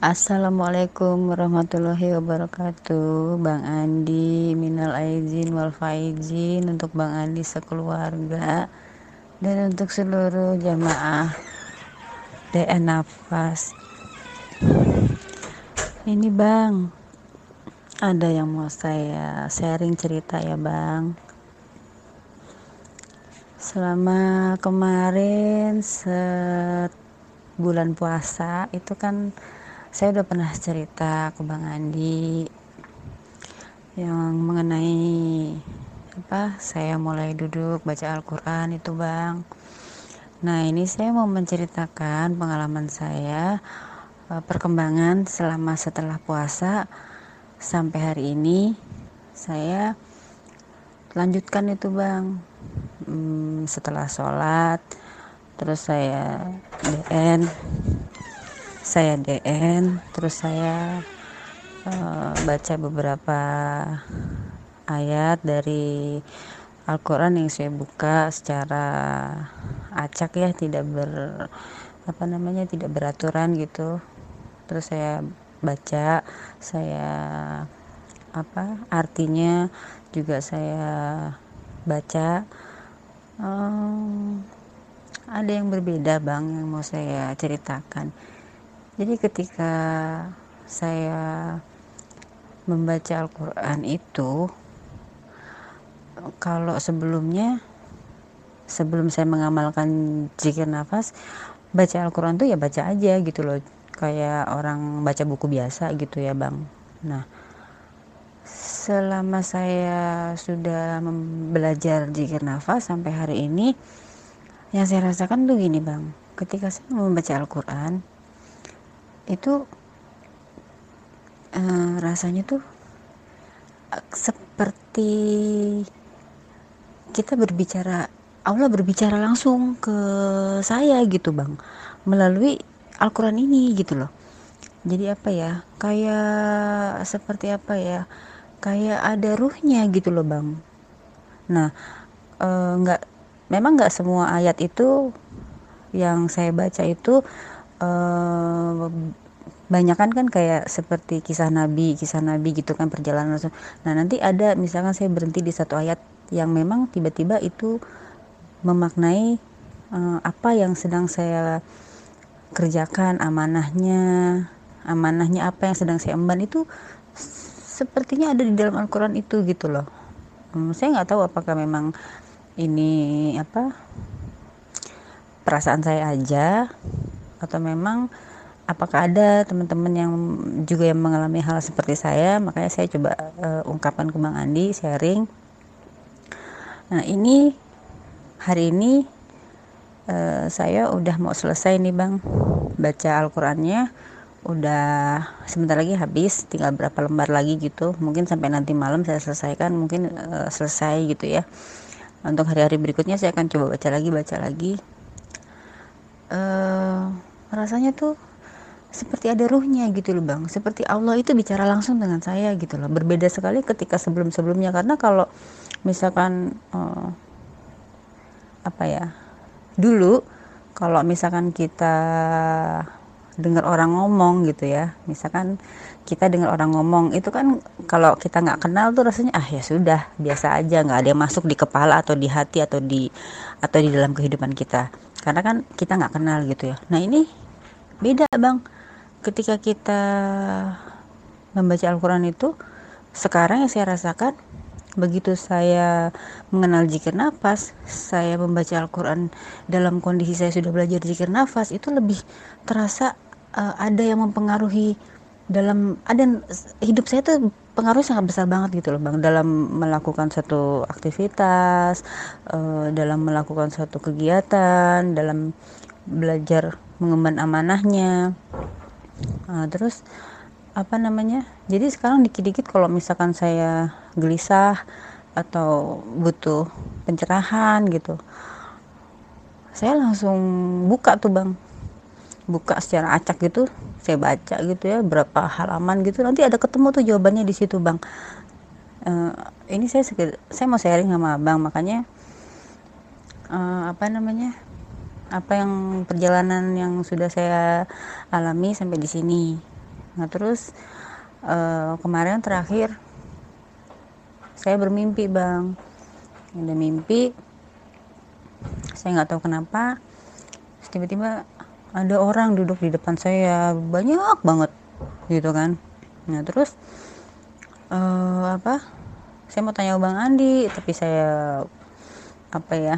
Assalamualaikum warahmatullahi wabarakatuh. Bang Andi Minal aizin wal faizin Untuk Bang Andi sekeluarga Dan untuk seluruh jamaah. DN Nafas. Ini Bang Ada yang mau saya sharing cerita ya Bang? Selama kemarin set bulan puasa itu kan saya udah pernah cerita ke Bang Andi yang mengenai apa saya mulai duduk baca Al-Quran itu Bang. Nah ini saya mau menceritakan pengalaman saya e, perkembangan selama setelah puasa. Sampai hari ini saya lanjutkan itu Bang. Hmm, setelah sholat terus saya DN saya DN terus saya uh, baca beberapa ayat dari Al-Quran yang saya buka secara acak ya tidak ber apa namanya tidak beraturan gitu. Terus saya baca saya apa artinya juga saya baca. Um, ada yang berbeda bang yang mau saya ceritakan jadi ketika saya membaca Al-Quran itu, kalau sebelumnya, sebelum saya mengamalkan zikir nafas, baca Al-Quran tuh ya baca aja gitu loh. Kayak orang baca buku biasa gitu ya bang. Nah, selama saya sudah belajar zikir nafas sampai hari ini, yang saya rasakan tuh gini bang. Ketika saya membaca Al-Quran, itu uh, rasanya tuh uh, seperti kita berbicara Allah berbicara langsung ke saya gitu bang melalui Al-Quran ini gitu loh. Jadi apa ya kayak seperti apa ya kayak ada ruhnya gitu loh bang. Nah eh, nggak memang nggak semua ayat itu yang saya baca itu uh, banyak kan kan kayak seperti kisah nabi kisah nabi gitu kan perjalanan rasul. Nah nanti ada misalkan saya berhenti di satu ayat yang memang tiba-tiba itu memaknai uh, apa yang sedang saya kerjakan amanahnya amanahnya apa yang sedang saya emban itu sepertinya ada di dalam Al-Quran itu gitu loh. Hmm, saya nggak tahu apakah memang ini apa perasaan saya aja atau memang apakah ada teman-teman yang juga yang mengalami hal seperti saya? Makanya saya coba uh, ungkapkan ke Bang Andi sharing. Nah ini hari ini uh, saya udah mau selesai nih Bang. Baca Al-Qurannya. Udah sebentar lagi habis. Tinggal berapa lembar lagi gitu. Mungkin sampai nanti malam saya selesaikan. Mungkin uh, selesai gitu ya. Untuk hari-hari berikutnya saya akan coba baca lagi baca lagi rasanya tuh seperti ada ruhnya gitu loh bang. Seperti Allah itu bicara langsung dengan saya gitu loh. Berbeda sekali ketika sebelum-sebelumnya. Karena kalau misalkan uh, apa ya dulu kalau misalkan kita dengar orang ngomong gitu ya misalkan kita dengar orang ngomong itu kan kalau kita nggak kenal tuh rasanya ah ya sudah biasa aja nggak ada yang masuk di kepala atau di hati atau di atau di dalam kehidupan kita karena kan kita nggak kenal gitu ya. Nah ini beda bang. Ketika kita membaca Al-Quran itu sekarang yang saya rasakan begitu saya mengenal zikir nafas saya membaca Al-Quran dalam kondisi saya sudah belajar zikir nafas itu lebih terasa uh, ada yang mempengaruhi dalam ada hidup saya tuh pengaruh sangat besar banget gitu loh bang. Dalam melakukan satu aktivitas uh, dalam melakukan suatu kegiatan dalam belajar mengemban amanahnya. Uh, terus apa namanya jadi sekarang dikit-dikit kalau misalkan saya gelisah atau butuh pencerahan gitu saya langsung buka tuh bang. Buka secara acak gitu saya baca gitu ya berapa halaman gitu. Nanti ada ketemu tuh jawabannya di situ bang. Uh, ini saya saya mau sharing sama bang makanya uh, apa namanya apa yang perjalanan yang sudah saya alami sampai di sini. Nah terus uh, kemarin terakhir saya bermimpi bang. Ada mimpi saya nggak tahu kenapa tiba-tiba ada orang duduk di depan saya banyak banget gitu kan. Nah terus uh, apa saya mau tanya bang Andi tapi saya apa ya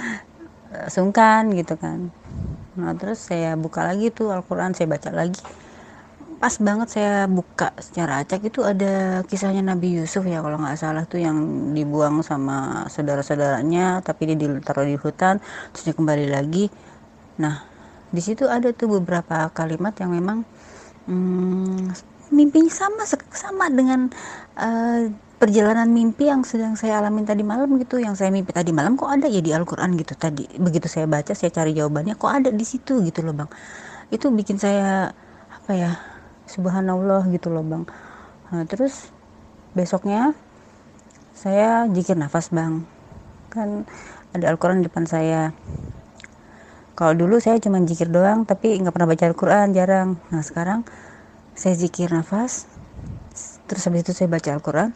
sungkan gitu kan. Nah terus saya buka lagi tuh Al-Quran saya baca lagi. Pas banget saya buka secara acak itu ada kisahnya Nabi Yusuf ya kalau nggak salah tuh yang dibuang sama saudara-saudaranya tapi dia ditaruh di hutan terus dia kembali lagi. Nah di situ ada tuh beberapa kalimat yang memang hmm, mimpinya sama sama dengan uh, perjalanan mimpi yang sedang saya alami tadi malam gitu. Yang saya mimpi tadi malam kok ada ya di Al-Quran gitu. Tadi begitu saya baca saya cari jawabannya kok ada di situ gitu loh bang. Itu bikin saya apa ya subhanallah gitu loh bang. Nah, terus besoknya saya jikir nafas bang. Kan ada Al-Quran di depan saya kalau dulu saya cuma jikir doang tapi nggak pernah baca Al-Quran jarang. Nah sekarang saya jikir nafas terus habis itu saya baca Al-Quran.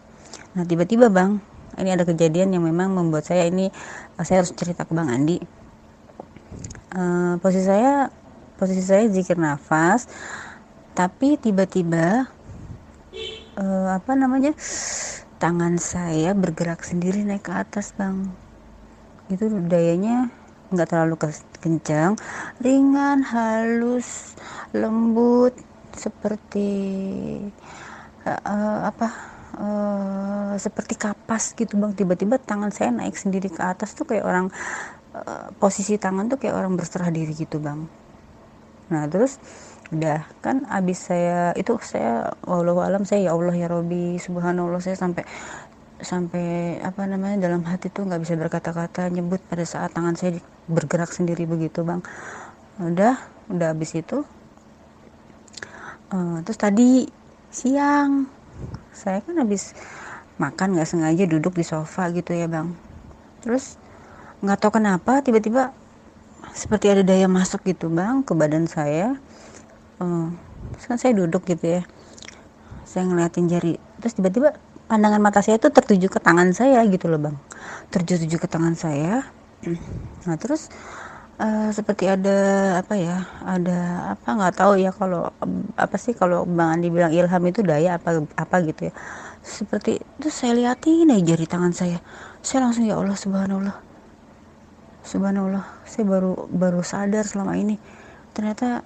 Nah tiba-tiba bang ini ada kejadian yang memang membuat saya ini saya harus cerita ke bang Andi. Uh, posisi saya posisi saya jikir nafas tapi tiba-tiba uh, apa namanya tangan saya bergerak sendiri naik ke atas bang. Itu dayanya nggak terlalu kencang ringan halus lembut seperti uh, apa uh, seperti kapas gitu bang. Tiba-tiba tangan saya naik sendiri ke atas tuh kayak orang uh, posisi tangan tuh kayak orang berserah diri gitu bang. Nah terus udah kan abis saya itu saya walau alam saya ya Allah ya Robi subhanallah saya sampai sampai apa namanya dalam hati tuh nggak bisa berkata-kata nyebut pada saat tangan saya bergerak sendiri begitu bang. Udah udah abis itu uh, terus tadi siang saya kan habis makan nggak sengaja duduk di sofa gitu ya bang. Terus nggak tahu kenapa tiba-tiba seperti ada daya masuk gitu bang ke badan saya. Uh, kan saya duduk gitu ya. Saya ngeliatin jari terus tiba-tiba pandangan mata saya itu tertuju ke tangan saya gitu loh bang. Tertuju ke tangan saya. Nah terus uh, seperti ada apa ya ada apa nggak tahu ya kalau apa sih kalau bang Andi bilang ilham itu daya apa apa gitu ya. Seperti itu saya liatin aja jari tangan saya. Saya langsung ya Allah subhanallah. Subhanallah. Saya baru baru sadar selama ini. Ternyata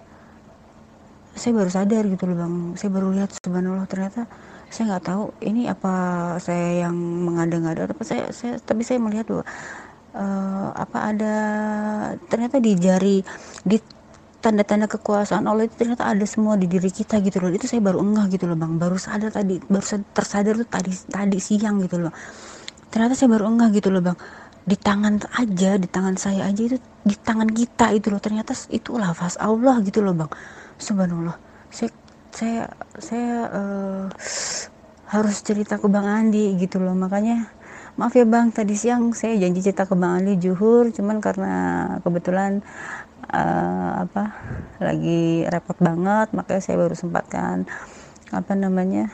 saya baru sadar gitu loh bang. Saya baru lihat subhanallah. Ternyata saya nggak tahu ini apa saya yang mengada-ngada apa saya, saya tapi saya melihat bahwa uh, apa ada ternyata di jari di tanda-tanda kekuasaan Allah itu ternyata ada semua di diri kita gitu loh. Itu saya baru enggah gitu loh bang. Baru sadar tadi baru tersadar tuh tadi tadi siang gitu loh. Ternyata saya baru enggah gitu loh bang. Di tangan aja di tangan saya aja itu di tangan kita itu loh ternyata itu lafaz Allah gitu loh bang. Subhanallah. Saya saya saya uh, harus cerita ke Bang Andi gitu loh. Makanya maaf ya Bang tadi siang saya janji cerita ke Bang Andi juhur cuman karena kebetulan uh, apa lagi repot banget makanya saya baru sempatkan apa namanya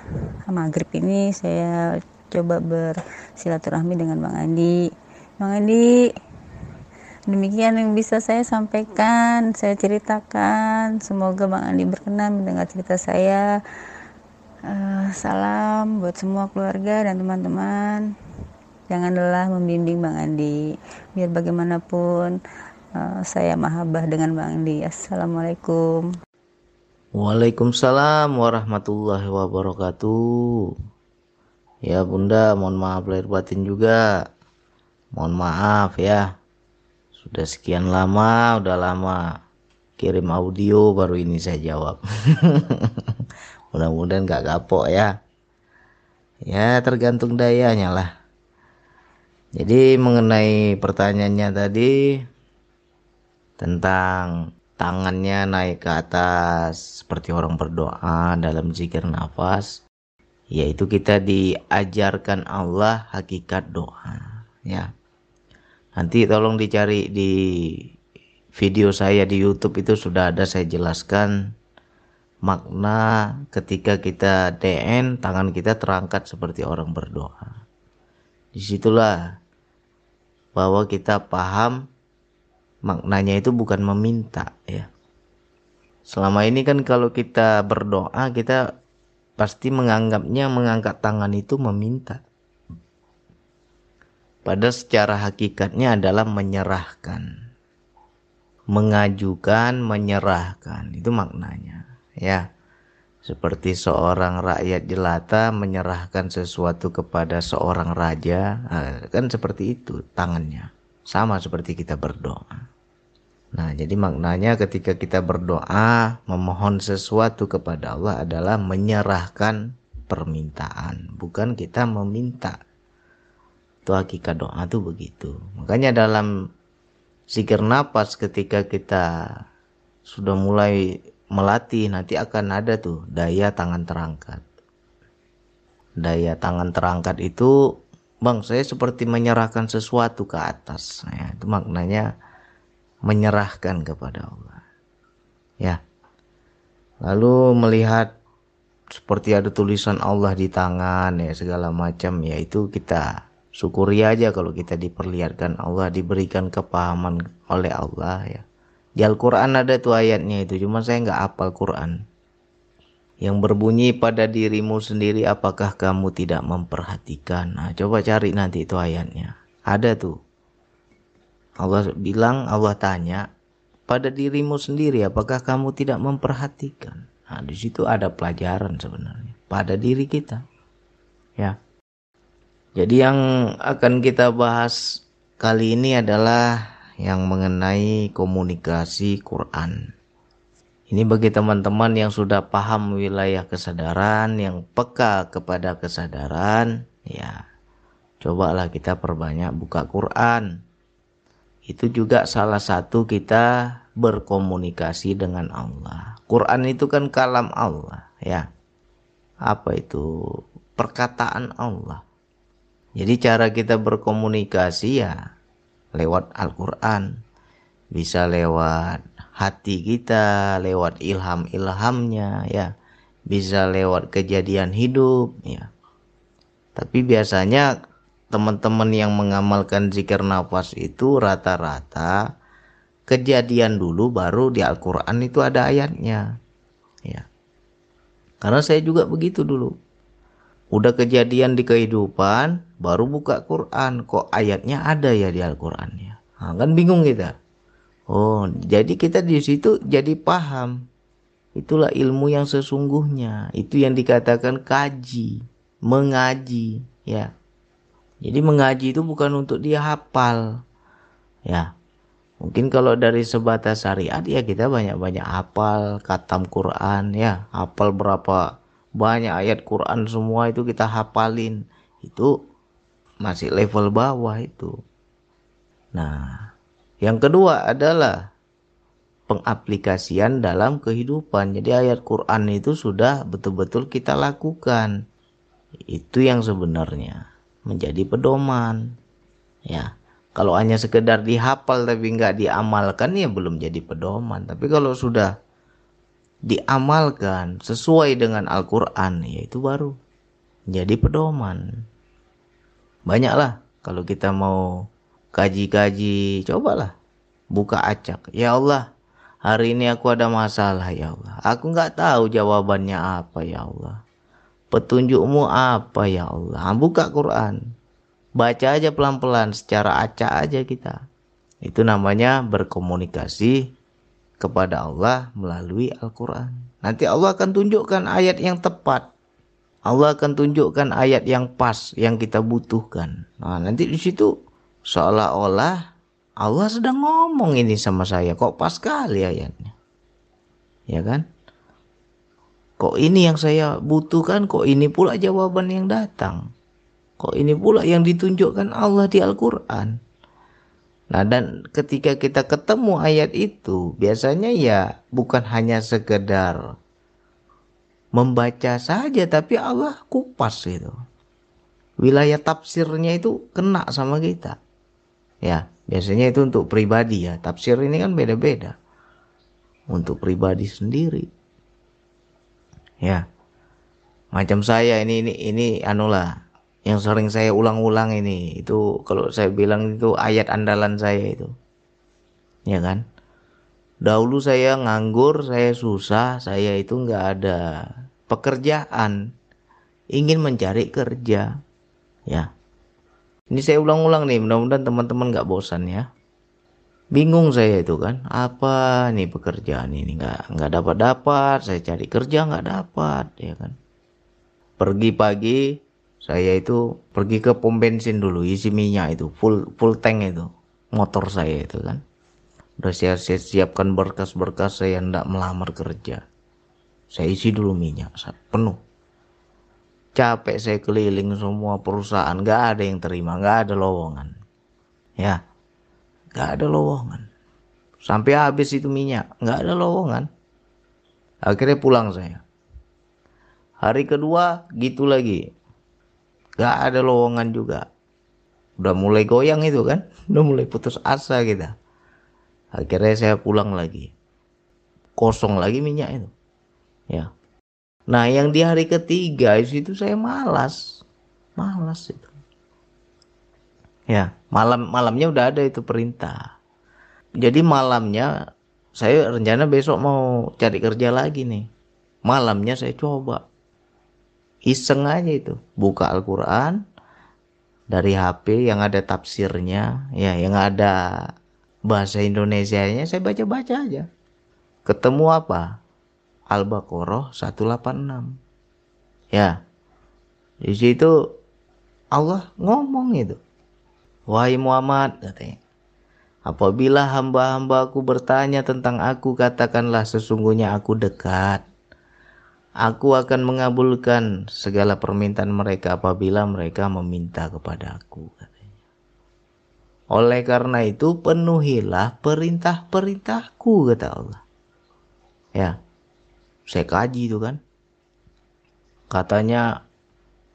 maghrib ini saya coba bersilaturahmi dengan Bang Andi. Bang Andi Demikian yang bisa saya sampaikan, saya ceritakan. Semoga Bang Andi berkenan mendengar cerita saya. Uh, salam buat semua keluarga dan teman-teman. Jangan lelah membimbing Bang Andi. Biar bagaimanapun uh, saya mahabah dengan Bang Andi. Assalamualaikum. Waalaikumsalam warahmatullahi wabarakatuh. Ya Bunda, mohon maaf lahir batin juga. Mohon maaf ya sudah sekian lama, udah lama kirim audio baru ini saya jawab. Mudah-mudahan gak kapok ya. Ya tergantung dayanya lah. Jadi mengenai pertanyaannya tadi tentang tangannya naik ke atas seperti orang berdoa dalam zikir nafas yaitu kita diajarkan Allah hakikat doa ya Nanti tolong dicari di video saya di YouTube itu sudah ada saya jelaskan makna ketika kita DN tangan kita terangkat seperti orang berdoa. Di situlah bahwa kita paham maknanya itu bukan meminta ya. Selama ini kan kalau kita berdoa kita pasti menganggapnya mengangkat tangan itu meminta. Pada secara hakikatnya adalah menyerahkan mengajukan, menyerahkan. Itu maknanya, ya. Seperti seorang rakyat jelata menyerahkan sesuatu kepada seorang raja, nah, kan seperti itu tangannya. Sama seperti kita berdoa. Nah, jadi maknanya ketika kita berdoa, memohon sesuatu kepada Allah adalah menyerahkan permintaan, bukan kita meminta. Itu hakikat doa itu begitu. Makanya dalam zikir napas ketika kita sudah mulai melatih nanti akan ada tuh daya tangan terangkat. Daya tangan terangkat itu bang saya seperti menyerahkan sesuatu ke atas. Ya, itu maknanya menyerahkan kepada Allah. Ya. Lalu melihat seperti ada tulisan Allah di tangan ya segala macam ya itu kita syukuri aja kalau kita diperlihatkan Allah diberikan kepahaman oleh Allah ya. Di Al-Quran ada tuh ayatnya itu cuma saya nggak hafal Quran. Yang berbunyi pada dirimu sendiri apakah kamu tidak memperhatikan? Nah coba cari nanti itu ayatnya. Ada tuh. Allah bilang Allah tanya pada dirimu sendiri apakah kamu tidak memperhatikan? Nah di situ ada pelajaran sebenarnya. Pada diri kita. Ya jadi yang akan kita bahas kali ini adalah yang mengenai komunikasi Quran. Ini bagi teman-teman yang sudah paham wilayah kesadaran, yang peka kepada kesadaran, ya cobalah kita perbanyak buka Quran. Itu juga salah satu kita berkomunikasi dengan Allah. Quran itu kan kalam Allah, ya. Apa itu? Perkataan Allah. Jadi cara kita berkomunikasi ya lewat Al-Quran. Bisa lewat hati kita, lewat ilham-ilhamnya ya. Bisa lewat kejadian hidup ya. Tapi biasanya teman-teman yang mengamalkan zikir nafas itu rata-rata kejadian dulu baru di Al-Quran itu ada ayatnya. Ya. Karena saya juga begitu dulu udah kejadian di kehidupan baru buka Quran. Kok ayatnya ada ya di Al-Quran ya? Nah, kan bingung kita. Oh jadi kita di situ jadi paham. Itulah ilmu yang sesungguhnya. Itu yang dikatakan kaji mengaji ya. Jadi mengaji itu bukan untuk dia hafal ya. Mungkin kalau dari sebatas syariat ya kita banyak-banyak hafal katam Quran ya. Hafal berapa banyak ayat Quran semua itu kita hafalin. Itu masih level bawah itu. Nah yang kedua adalah pengaplikasian dalam kehidupan. Jadi ayat Quran itu sudah betul-betul kita lakukan. Itu yang sebenarnya menjadi pedoman. Ya kalau hanya sekedar dihafal tapi nggak diamalkan ya belum jadi pedoman. Tapi kalau sudah diamalkan sesuai dengan Al-Quran ya itu baru jadi pedoman. Banyaklah kalau kita mau kaji-kaji cobalah buka acak. Ya Allah hari ini aku ada masalah ya Allah. Aku nggak tahu jawabannya apa ya Allah. Petunjukmu apa ya Allah? Buka Quran. Baca aja pelan-pelan secara acak aja kita. Itu namanya berkomunikasi kepada Allah melalui Al-Quran. Nanti Allah akan tunjukkan ayat yang tepat. Allah akan tunjukkan ayat yang pas yang kita butuhkan. Nah, nanti di situ seolah-olah Allah sedang ngomong ini sama saya. Kok pas sekali ayatnya. Ya kan? Kok ini yang saya butuhkan, kok ini pula jawaban yang datang. Kok ini pula yang ditunjukkan Allah di Al-Quran. Nah, dan ketika kita ketemu ayat itu, biasanya ya bukan hanya sekedar membaca saja, tapi Allah kupas gitu. Wilayah tafsirnya itu kena sama kita. Ya, biasanya itu untuk pribadi ya. Tafsir ini kan beda-beda. Untuk pribadi sendiri. ya macam saya ini ini ini anulah yang sering saya ulang-ulang ini itu kalau saya bilang itu ayat andalan saya itu. Ya kan? Dahulu saya nganggur saya susah saya itu nggak ada pekerjaan. Ingin mencari kerja ya. Ini saya ulang-ulang nih mudah-mudahan teman-teman nggak bosan ya. Bingung saya itu kan apa nih pekerjaan ini? Nggak nggak dapat dapat saya cari kerja nggak dapat ya kan? Pergi pagi saya itu pergi ke pom bensin dulu isi minyak itu full full tank itu motor saya itu kan. Udah saya, saya siapkan berkas-berkas saya hendak melamar kerja. Saya isi dulu minyak penuh. Capek saya keliling semua perusahaan nggak ada yang terima nggak ada lowongan. Ya nggak ada lowongan. Sampai habis itu minyak nggak ada lowongan. Akhirnya pulang saya. Hari kedua gitu lagi Gak ada lowongan juga. Udah mulai goyang itu kan. Udah mulai putus asa kita. Akhirnya saya pulang lagi. Kosong lagi minyak itu. Ya. Nah yang di hari ketiga itu saya malas. Malas itu. Ya, malam malamnya udah ada itu perintah. Jadi malamnya saya rencana besok mau cari kerja lagi nih. Malamnya saya coba iseng aja itu. Buka Al-Quran dari HP yang ada tafsirnya ya yang ada bahasa Indonesia-nya saya baca-baca aja. Ketemu apa? Al-Baqarah 186 ya di situ Allah ngomong itu. Wahai Muhammad katanya. Apabila hamba-hambaku bertanya tentang aku katakanlah sesungguhnya aku dekat Aku akan mengabulkan segala permintaan mereka apabila mereka meminta kepada aku. Katanya. Oleh karena itu penuhilah perintah-perintahku kata Allah. Ya, saya kaji itu kan. Katanya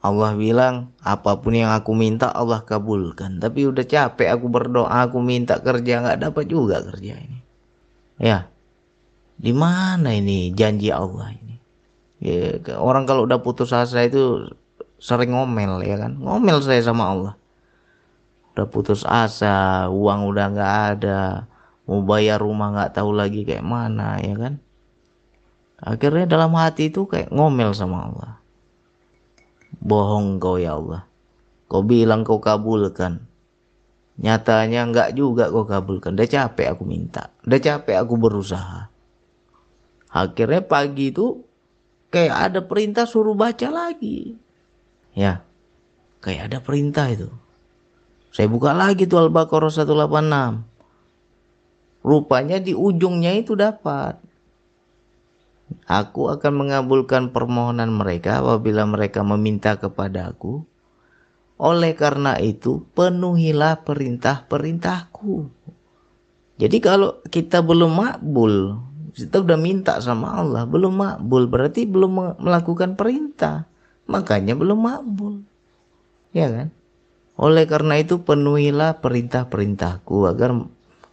Allah bilang apa pun yang aku minta Allah kabulkan. Tapi udah capek aku berdoa aku minta kerja nggak dapat juga kerja ini. Ya, di mana ini janji Allah ini? Ya, orang kalau udah putus asa itu sering ngomel ya kan? Ngomel saya sama Allah. Udah putus asa uang udah nggak ada mau bayar rumah nggak tahu lagi kayak mana ya kan? Akhirnya dalam hati itu kayak ngomel sama Allah. Bohong kau ya Allah. Kau bilang kau kabulkan. Nyatanya nggak juga kau kabulkan. Udah capek aku minta. Udah capek aku berusaha. Akhirnya pagi itu kayak ada perintah suruh baca lagi. Ya, kayak ada perintah itu. Saya buka lagi tuh Al-Baqarah 186. Rupanya di ujungnya itu dapat. Aku akan mengabulkan permohonan mereka apabila mereka meminta kepada aku. Oleh karena itu, penuhilah perintah-perintahku. Jadi kalau kita belum makbul kita udah minta sama Allah belum makbul berarti belum melakukan perintah. Makanya belum makbul. Ya kan? Oleh karena itu penuhilah perintah-perintahku agar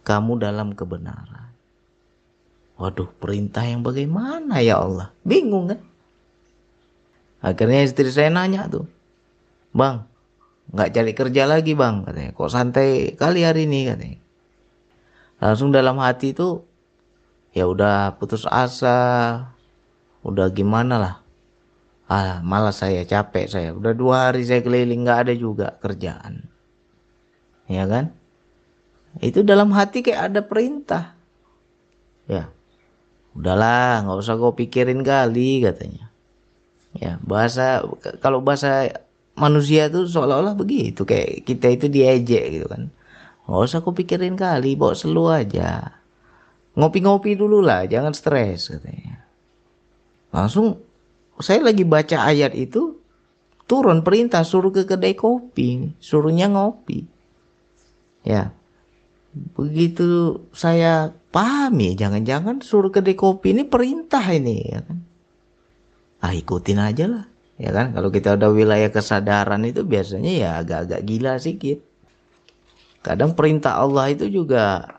kamu dalam kebenaran. Waduh perintah yang bagaimana ya Allah? Bingung kan? Akhirnya istri saya nanya tuh bang nggak cari kerja lagi bang katanya. Kok santai kali hari ini? katanya. Langsung dalam hati itu ya udah putus asa. Udah gimana lah. Ah malas saya capek saya. Udah dua hari saya keliling nggak ada juga kerjaan. Ya kan? Itu dalam hati kayak ada perintah. Ya udahlah nggak usah kau pikirin kali katanya. Ya bahasa kalau bahasa manusia tuh seolah-olah begitu. Kayak kita itu diejek gitu kan. Nggak usah kau pikirin kali bawa selu aja ngopi-ngopi dulu lah, jangan stres katanya. Langsung saya lagi baca ayat itu turun perintah suruh ke kedai kopi, suruhnya ngopi. Ya. Begitu saya pahami, jangan-jangan suruh kedai kopi ini perintah ini ya kan. Ah ikutin aja lah. Ya kan kalau kita udah wilayah kesadaran itu biasanya ya agak-agak gila sedikit. Kadang perintah Allah itu juga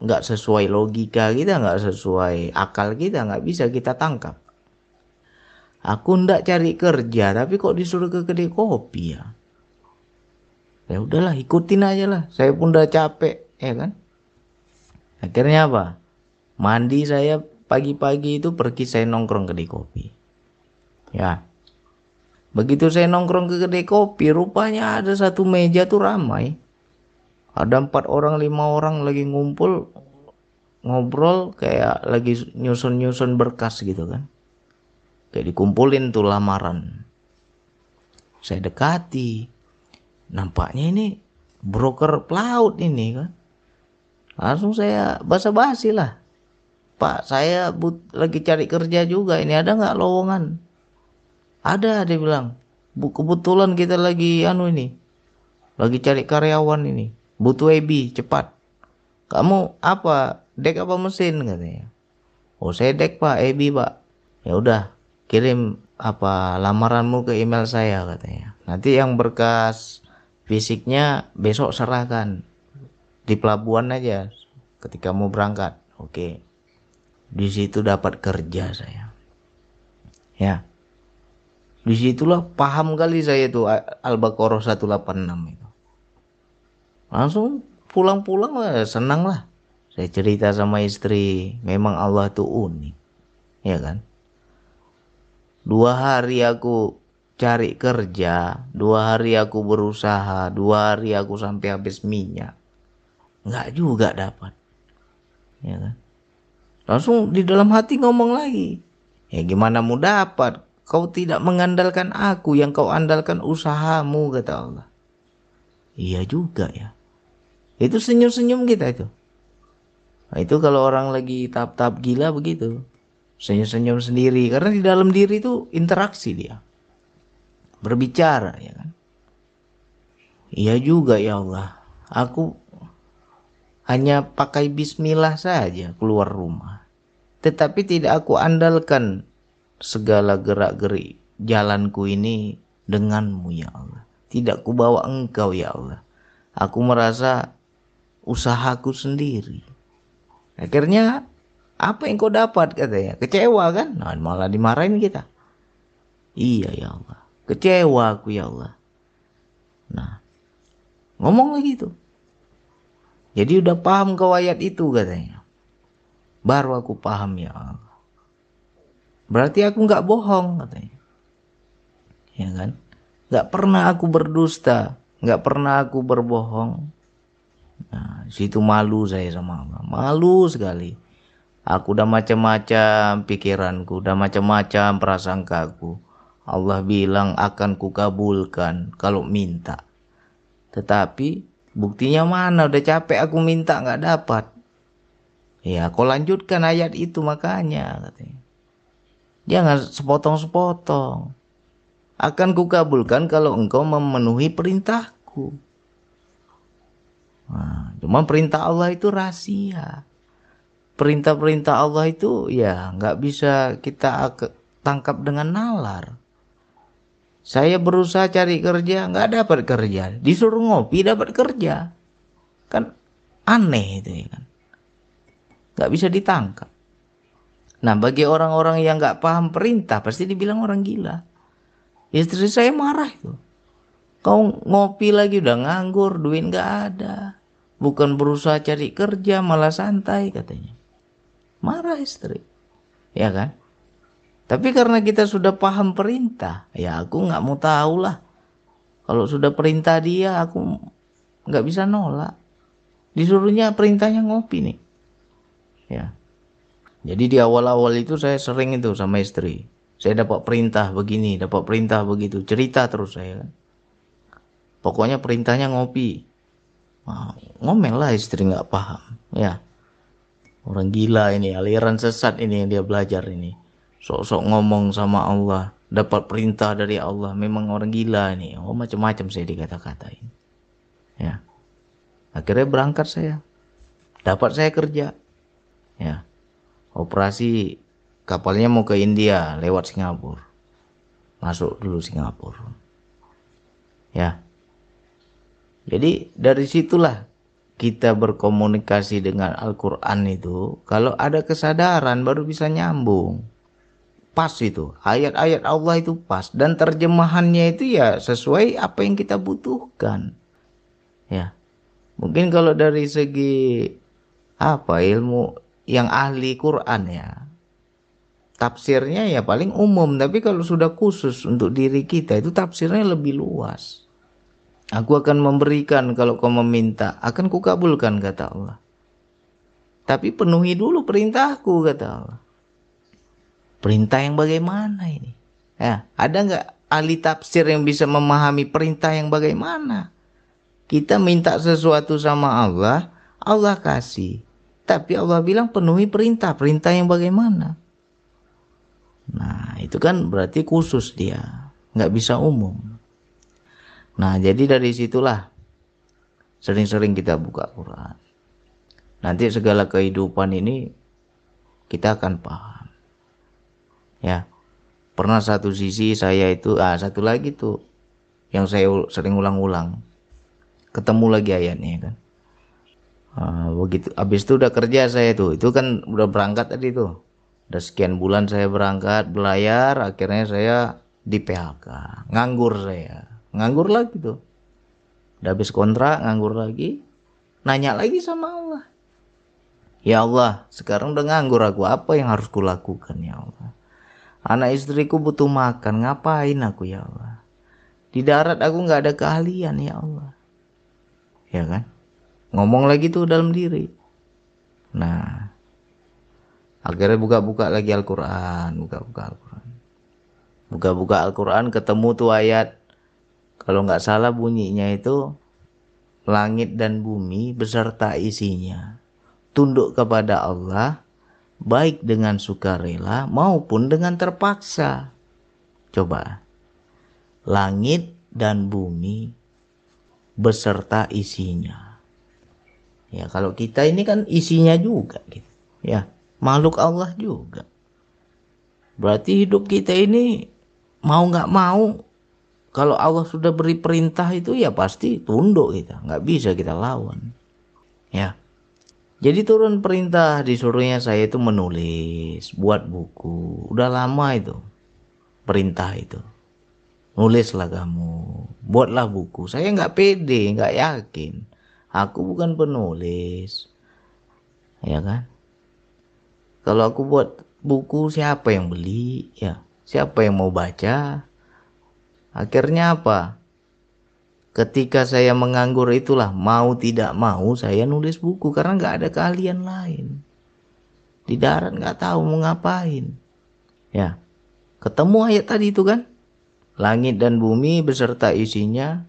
nggak sesuai logika kita nggak sesuai akal kita nggak bisa kita tangkap Aku ndak cari kerja, tapi kok disuruh ke kedai kopi ya? Ya udahlah, ikutin aja lah. Saya pun udah capek, ya kan? Akhirnya apa? Mandi saya pagi-pagi itu pergi saya nongkrong ke kedai kopi. Ya. Begitu saya nongkrong ke kedai kopi, rupanya ada satu meja tuh ramai. Ada empat orang, lima orang lagi ngumpul ngobrol kayak lagi nyusun-nyusun berkas gitu kan. Kayak dikumpulin tuh lamaran. Saya dekati. Nampaknya ini broker pelaut ini kan. Langsung saya basa-basi lah. Pak, saya but, lagi cari kerja juga. Ini ada nggak lowongan? Ada, dia bilang. Kebetulan kita lagi anu ini. Lagi cari karyawan ini. Butuh EB, cepat. Kamu apa? Dek apa mesin katanya. Oh, saya dek pak, EB pak. Ya udah, kirim apa lamaranmu ke email saya katanya. Nanti yang berkas fisiknya besok serahkan di pelabuhan aja ketika mau berangkat. Oke. Di situ dapat kerja saya. Ya. Di situlah paham kali saya tuh Al-Baqarah 186 itu. Langsung pulang-pulang lah, senang lah. Saya cerita sama istri, memang Allah tuh unik. Ya kan? Dua hari aku cari kerja, dua hari aku berusaha, dua hari aku sampai habis minyak. Enggak juga dapat. Ya kan? Langsung di dalam hati ngomong lagi. Ya gimana mau dapat? Kau tidak mengandalkan aku, yang kau andalkan usahamu, kata Allah. Iya juga ya. Itu senyum-senyum kita itu. Nah, itu kalau orang lagi tahap-tahap gila begitu senyum-senyum sendiri. Karena di dalam diri itu interaksi dia. Berbicara ya kan? Iya juga ya Allah. Aku hanya pakai bismillah saja keluar rumah. Tetapi tidak aku andalkan segala gerak-gerik jalanku ini denganmu ya Allah. Tidak ku bawa engkau ya Allah. Aku merasa usahaku sendiri akhirnya apa yang kau dapat katanya? Kecewa kan? Nah, malah dimarahin kita. Iya ya Allah. Kecewa aku ya Allah. Nah, ngomong lagi tuh. Jadi udah paham kau ayat itu katanya. Baru aku paham ya Allah. Berarti aku nggak bohong katanya. Ya kan? Nggak pernah aku berdusta. Nggak pernah aku berbohong. Nah, situ malu saya sama Allah. Malu sekali Aku udah macam-macam pikiranku, udah macam-macam prasangkaku. Allah bilang akan kukabulkan kalau minta. Tetapi buktinya mana udah capek aku minta nggak dapat. Ya kau lanjutkan ayat itu makanya katanya. Jangan sepotong-sepotong. Akan kukabulkan kalau engkau memenuhi perintahku. Nah, cuma perintah Allah itu rahasia perintah-perintah Allah itu ya nggak bisa kita tangkap dengan nalar. Saya berusaha cari kerja nggak dapat kerja, disuruh ngopi dapat kerja, kan aneh itu ya kan, nggak bisa ditangkap. Nah bagi orang-orang yang nggak paham perintah pasti dibilang orang gila. Istri saya marah itu. Kau ngopi lagi udah nganggur, duit nggak ada. Bukan berusaha cari kerja malah santai katanya. Marah istri. Ya kan? Tapi karena kita sudah paham perintah ya aku nggak mau tahu lah kalau sudah perintah dia aku nggak bisa nolak. Disuruhnya perintahnya ngopi nih. Ya. Jadi di awal-awal itu saya sering itu sama istri. Saya dapat perintah begini dapat perintah begitu. Cerita terus saya kan. Pokoknya perintahnya ngopi nah, ngomel lah istri nggak paham ya Orang gila ini, aliran sesat ini yang dia belajar ini. Sok-sok ngomong sama Allah, dapat perintah dari Allah. Memang orang gila ini. Oh macam-macam saya dikata-katain. Ya. Akhirnya berangkat saya. Dapat saya kerja. Ya. Operasi kapalnya mau ke India lewat Singapura. Masuk dulu Singapura. Ya. Jadi dari situlah kita berkomunikasi dengan Al-Quran itu, kalau ada kesadaran baru bisa nyambung. pas itu ayat-ayat Allah itu pas dan terjemahannya itu ya sesuai apa yang kita butuhkan ya mungkin kalau dari segi apa ilmu yang ahli Quran ya tafsirnya ya paling umum tapi kalau sudah khusus untuk diri kita itu tafsirnya lebih luas aku akan memberikan kalau kau meminta akan kukabulkan kata Allah tapi penuhi dulu perintahku kata Allah Perintah yang bagaimana ini? Ya, ada nggak ahli tafsir yang bisa memahami perintah yang bagaimana? Kita minta sesuatu sama Allah, Allah kasih. Tapi Allah bilang penuhi perintah, perintah yang bagaimana? Nah, itu kan berarti khusus dia, nggak bisa umum. Nah, jadi dari situlah sering-sering kita buka Quran. Nanti segala kehidupan ini kita akan paham. Ya pernah satu sisi saya itu ah satu lagi tuh yang saya sering ulang-ulang. Ketemu lagi ayatnya kan? Ah, begitu. Habis itu udah kerja saya tuh. Itu kan udah berangkat tadi tuh. Udah sekian bulan saya berangkat belayar akhirnya saya di PHK nganggur saya nganggur lagi tuh udah habis kontrak nganggur lagi nanya lagi sama Allah ya Allah sekarang udah nganggur aku apa yang harus kulakukan ya Allah Anak istriku butuh makan, ngapain aku ya Allah? Di darat aku nggak ada keahlian ya Allah. Ya kan? Ngomong lagi tuh dalam diri. Nah, akhirnya buka-buka lagi Al-Quran, buka-buka Al-Quran. Buka-buka Al-Quran ketemu tuh ayat, kalau nggak salah bunyinya itu, langit dan bumi beserta isinya. Tunduk kepada Allah, baik dengan sukarela maupun dengan terpaksa. Coba, langit dan bumi beserta isinya. Ya, kalau kita ini kan isinya juga gitu. Ya, makhluk Allah juga. Berarti hidup kita ini mau nggak mau kalau Allah sudah beri perintah itu ya pasti tunduk kita, nggak bisa kita lawan. Ya, jadi turun perintah disuruhnya saya itu menulis, buat buku. Udah lama itu perintah itu. Nulislah kamu, buatlah buku. Saya nggak pede, nggak yakin. Aku bukan penulis, ya kan? Kalau aku buat buku, siapa yang beli? Ya, siapa yang mau baca? Akhirnya apa? ketika saya menganggur itulah mau tidak mau saya nulis buku karena nggak ada keahlian lain. Di darat nggak tahu mau ngapain. Ya ketemu ayat tadi itu kan? Langit dan bumi beserta isinya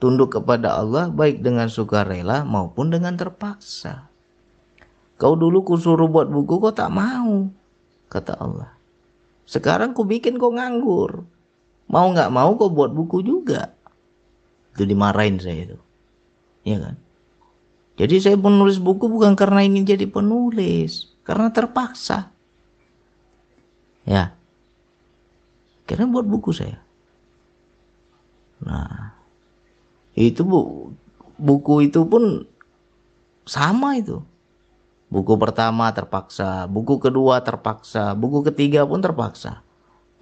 tunduk kepada Allah baik dengan sukarela maupun dengan terpaksa. Kau dulu kusuruh buat buku kau tak mau kata Allah. Sekarang ku bikin kau nganggur mau nggak mau kau buat buku juga. Itu dimarahin saya itu. Ya kan? Jadi saya menulis buku bukan karena ingin jadi penulis karena terpaksa. Ya. Karena buat buku saya. Nah itu bu buku itu pun sama itu. Buku pertama terpaksa buku kedua terpaksa buku ketiga pun terpaksa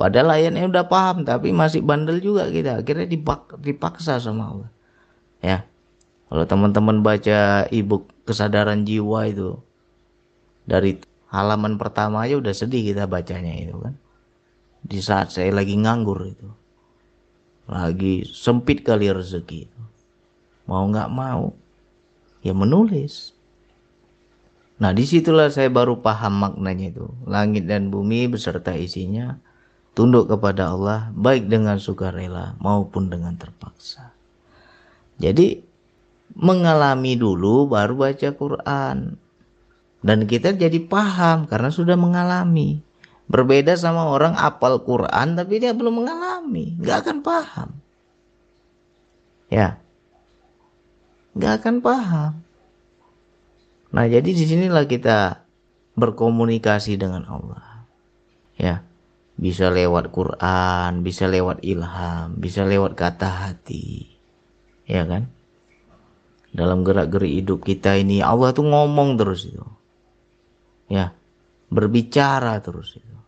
Padahal ayatnya udah paham tapi masih bandel juga kita. Akhirnya dipak dipaksa sama Allah. Ya. Kalau teman-teman baca ebook kesadaran jiwa itu dari halaman pertama aja udah sedih kita bacanya itu kan. Di saat saya lagi nganggur itu. Lagi sempit kali rezeki itu. Mau nggak mau ya menulis. Nah di situlah saya baru paham maknanya itu. Langit dan bumi beserta isinya tunduk kepada Allah baik dengan sukarela maupun dengan terpaksa. Jadi mengalami dulu baru baca Quran. Dan kita jadi paham karena sudah mengalami. Berbeda sama orang apal Quran tapi dia belum mengalami, nggak akan paham. Ya, nggak akan paham. Nah jadi di sinilah kita berkomunikasi dengan Allah. Ya, bisa lewat Quran, bisa lewat ilham, bisa lewat kata hati. Ya kan? Dalam gerak-gerik hidup kita ini Allah tuh ngomong terus itu. Ya, berbicara terus itu.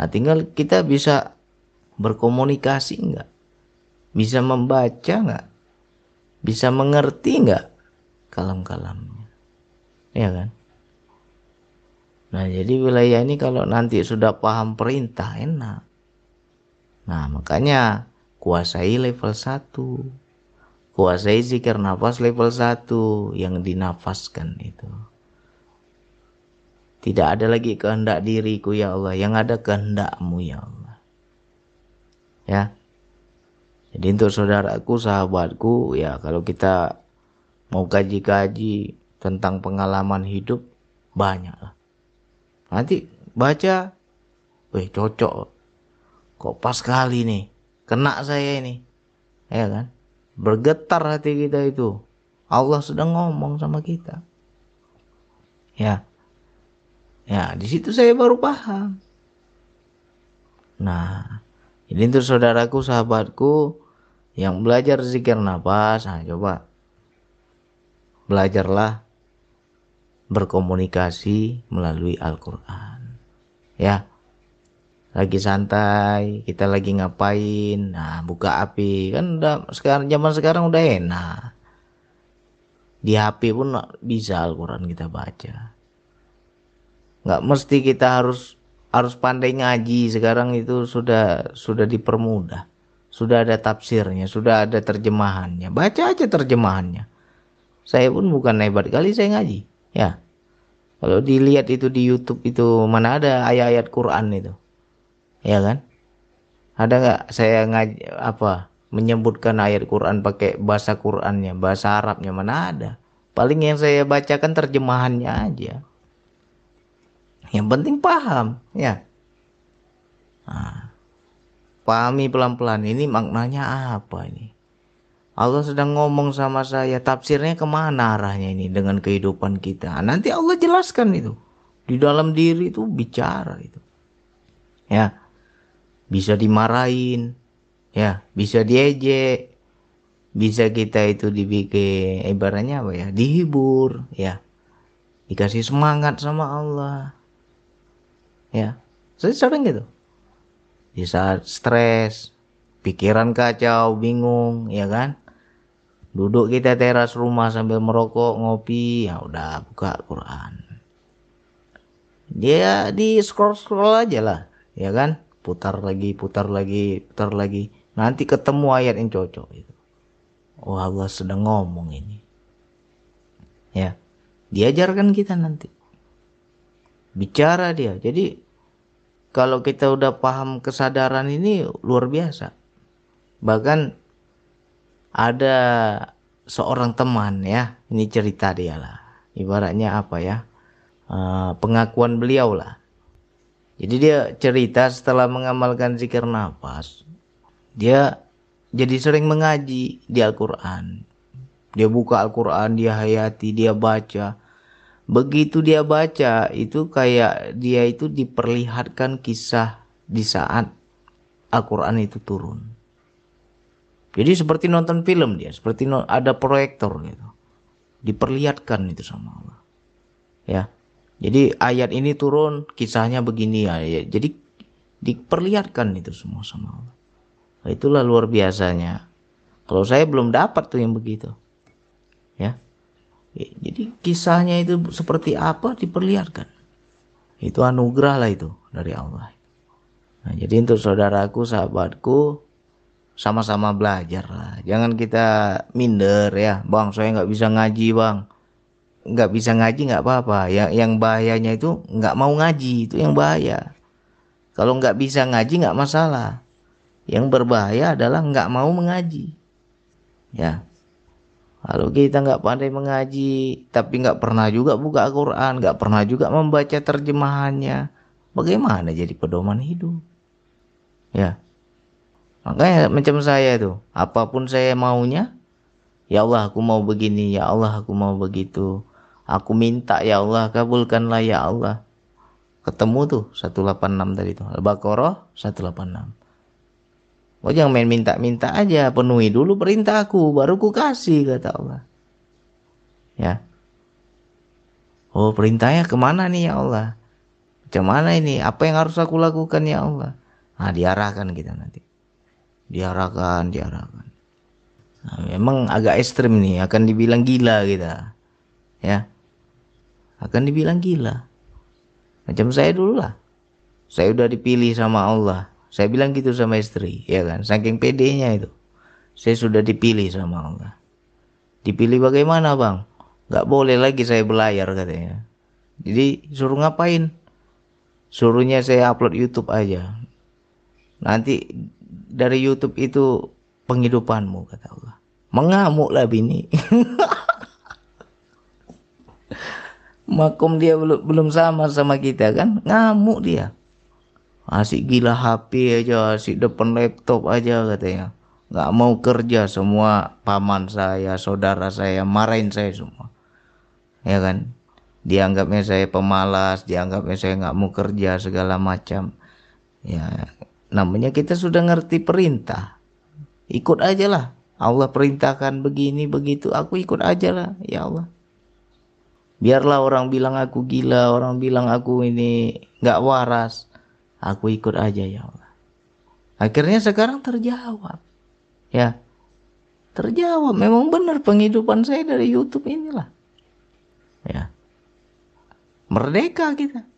Nah, tinggal kita bisa berkomunikasi enggak? Bisa membaca enggak? Bisa mengerti enggak kalam-kalamnya? Ya kan? Nah, jadi wilayah ini kalau nanti sudah paham perintah enak. Nah, makanya kuasai level 1. Kuasai zikir nafas level 1 yang dinafaskan itu. Tidak ada lagi kehendak diriku ya Allah, yang ada kehendakmu ya Allah. Ya. Jadi untuk saudaraku, sahabatku, ya kalau kita mau kaji-kaji tentang pengalaman hidup, banyak lah. Nanti baca, weh cocok. Kok pas kali nih, kena saya ini. Ya kan? Bergetar hati kita itu. Allah sedang ngomong sama kita. Ya. Ya, di situ saya baru paham. Nah, ini untuk saudaraku, sahabatku yang belajar zikir nafas, nah coba belajarlah berkomunikasi melalui Al-Qur'an. Ya. Lagi santai, kita lagi ngapain? Nah, buka api. Kan udah sekarang zaman sekarang udah enak. Di HP pun bisa Al-Qur'an kita baca nggak mesti kita harus harus pandai ngaji sekarang itu sudah sudah dipermudah sudah ada tafsirnya sudah ada terjemahannya baca aja terjemahannya saya pun bukan hebat kali saya ngaji ya. Kalau dilihat itu di YouTube itu mana ada ayat-ayat Quran itu? Ya kan? Ada nggak saya ngaji apa menyebutkan ayat Quran pakai bahasa Qurannya bahasa Arabnya mana ada? Paling yang saya bacakan terjemahannya aja. Yang penting paham, ya. Nah, pahami pelan-pelan ini maknanya apa ini. Allah sedang ngomong sama saya, tafsirnya ke mana arahnya ini dengan kehidupan kita. Nah, nanti Allah jelaskan itu. Di dalam diri itu bicara itu. Ya, bisa dimarahin, ya, bisa diejek, bisa kita itu dibikin ibaratnya apa ya, dihibur, ya, dikasih semangat sama Allah ya saya sering gitu di saat stres pikiran kacau bingung ya kan duduk kita teras rumah sambil merokok ngopi. Ya udah buka Quran. Dia di scroll scroll aja lah ya kan? Putar lagi putar lagi putar lagi. Nanti ketemu ayat yang cocok itu oh Allah sedang ngomong ini. Ya diajarkan kita nanti. Bicara dia. Jadi kalau kita udah paham kesadaran ini luar biasa. Bahkan ada seorang teman ya. Ini cerita dia lah. Ibaratnya apa ya? Uh, pengakuan beliau lah. Jadi dia cerita setelah mengamalkan zikir nafas dia jadi sering mengaji di Al-Quran. Dia buka Al-Quran dia hayati dia baca. Begitu dia baca itu kayak dia itu diperlihatkan kisah di saat Al-Quran itu turun. Jadi seperti nonton film dia, seperti ada proyektor gitu. Diperlihatkan itu sama Allah. Ya. Jadi ayat ini turun, kisahnya begini ya. Jadi diperlihatkan itu semua sama Allah. Nah, itulah luar biasanya. Kalau saya belum dapat tuh yang begitu. Ya. Jadi kisahnya itu seperti apa diperlihatkan. Itu anugerah lah itu dari Allah. Nah, jadi untuk saudaraku, sahabatku, sama-sama belajar lah. Jangan kita minder ya, bang. Saya nggak bisa ngaji bang. Nggak bisa ngaji nggak apa-apa. Yang yang bahayanya itu nggak mau ngaji itu yang bahaya. Kalau nggak bisa ngaji nggak masalah. Yang berbahaya adalah nggak mau mengaji. Ya, kalau kita nggak pandai mengaji, tapi nggak pernah juga buka Al-Quran, nggak pernah juga membaca terjemahannya, bagaimana jadi pedoman hidup? Ya, makanya macam saya itu, apa pun saya maunya, ya Allah aku mau begini, ya Allah aku mau begitu, aku minta ya Allah kabulkanlah ya Allah. Ketemu tuh 186 tadi tuh, Al-Baqarah 186. Oh jangan main minta-minta aja, penuhi dulu perintahku, baru ku kasih kata Allah. Ya. Oh perintahnya ke mana nih ya Allah? macam mana ini apa yang harus aku lakukan ya Allah nah diarahkan kita nanti diarahkan diarahkan. Nah, memang agak ekstrim nih akan dibilang gila kita ya. Akan dibilang gila. Macam saya dulu lah. Saya udah dipilih sama Allah. Saya bilang gitu sama istri ya kan? Saking pedenya itu. Saya sudah dipilih sama Allah. Dipilih bagaimana bang? Nggak boleh lagi saya belayar katanya. Jadi suruh ngapain? Suruhnya saya upload YouTube aja. Nanti dari YouTube itu penghidupanmu kata Allah. Mengamuk lah bini. Makom dia belum belum sama sama kita kan? Ngamuk dia. Asik gila HP aja asik depan laptop aja katanya. Nggak mau kerja semua paman saya saudara saya marahin saya semua. Ya kan? Dianggapnya saya pemalas dianggapnya saya nggak mau kerja segala macam. Ya namanya kita sudah ngerti perintah. Ikut aja lah. Allah perintahkan begini begitu. Aku ikut aja lah. Ya Allah. Biarlah orang bilang aku gila orang bilang aku ini nggak waras. Aku ikut aja ya Allah. Akhirnya sekarang terjawab. Ya. Terjawab. Memang benar penghidupan saya dari YouTube inilah. Ya. Merdeka kita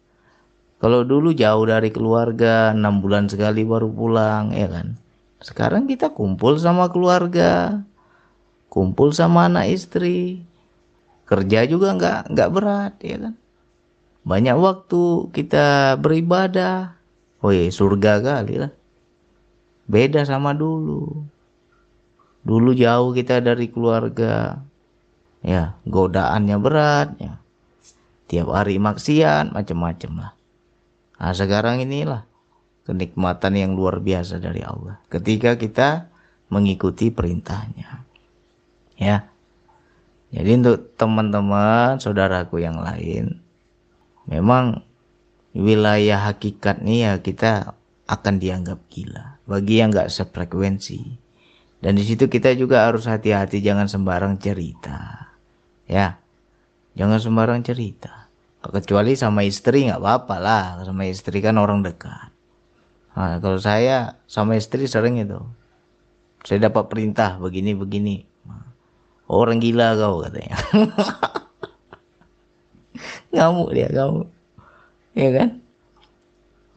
kalau dulu jauh dari keluarga enam bulan sekali baru pulang ya kan sekarang kita kumpul sama keluarga kumpul sama anak istri kerja juga nggak nggak berat ya kan banyak waktu kita beribadah oh iya surga kali lah beda sama dulu Dulu jauh kita dari keluarga. Ya, godaannya berat ya. Tiap hari maksiat macam-macam lah. Nah, sekarang inilah kenikmatan yang luar biasa dari Allah ketika kita mengikuti perintahnya. Ya. Jadi untuk teman-teman saudaraku yang lain memang wilayah hakikat nih ya kita akan dianggap gila bagi yang nggak sefrekuensi dan di situ kita juga harus hati-hati jangan sembarang cerita. Ya. Jangan sembarang cerita. Kecuali sama istri nggak apa-apa lah. Sama istri kan orang dekat. Nah, kalau saya sama istri sering itu. Saya dapat perintah begini-begini. Orang gila kau katanya. ngamuk dia kamu. Ya kan?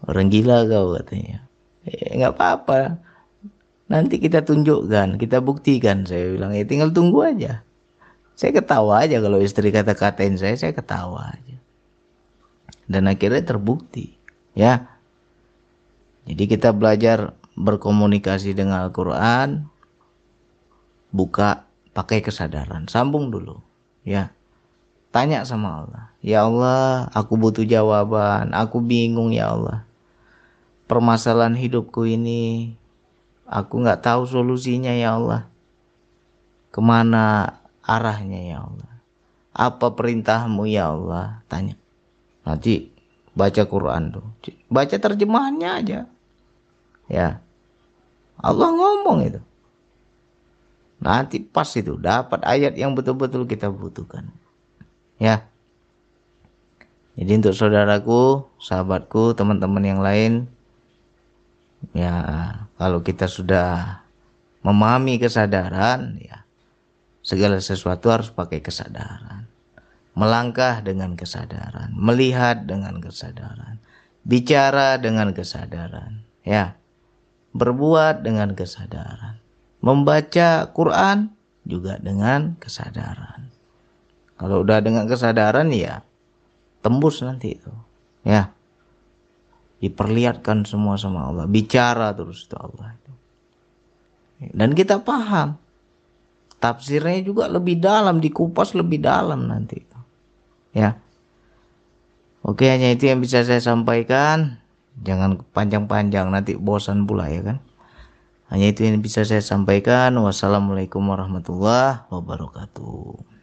Orang gila kau katanya. Eh, nggak apa-apa Nanti kita tunjukkan, kita buktikan. Saya bilang, ya tinggal tunggu aja. Saya ketawa aja kalau istri kata-katain saya, saya ketawa aja. Dan akhirnya terbukti. Ya. Jadi kita belajar berkomunikasi dengan Al-Quran. Buka pakai kesadaran. Sambung dulu. Ya. Tanya sama Allah. Ya Allah, aku butuh jawaban. Aku bingung ya Allah. Permasalahan hidupku ini Aku nggak tahu solusinya ya Allah. Ke mana arahnya ya Allah? Apa perintahmu ya Allah? Tanya. Nanti baca Quran tuh. Baca terjemahannya aja. Ya. Allah ngomong itu. Nanti pas itu dapat ayat yang betul-betul kita butuhkan. Ya. Jadi untuk saudaraku, sahabatku, teman-teman yang lain, ya kalau kita sudah memahami kesadaran ya segala sesuatu harus pakai kesadaran melangkah dengan kesadaran melihat dengan kesadaran bicara dengan kesadaran ya berbuat dengan kesadaran membaca Quran juga dengan kesadaran. Kalau udah dengan kesadaran ya tembus nanti itu ya. Diperlihatkan semua sama Allah bicara terus itu Allah itu. Dan kita paham tafsirnya juga lebih dalam dikupas lebih dalam nanti ya. Oke hanya itu yang bisa saya sampaikan. Jangan panjang-panjang nanti bosan pula ya kan? Hanya itu yang bisa saya sampaikan. Wassalamualaikum warahmatullahi wabarakatuh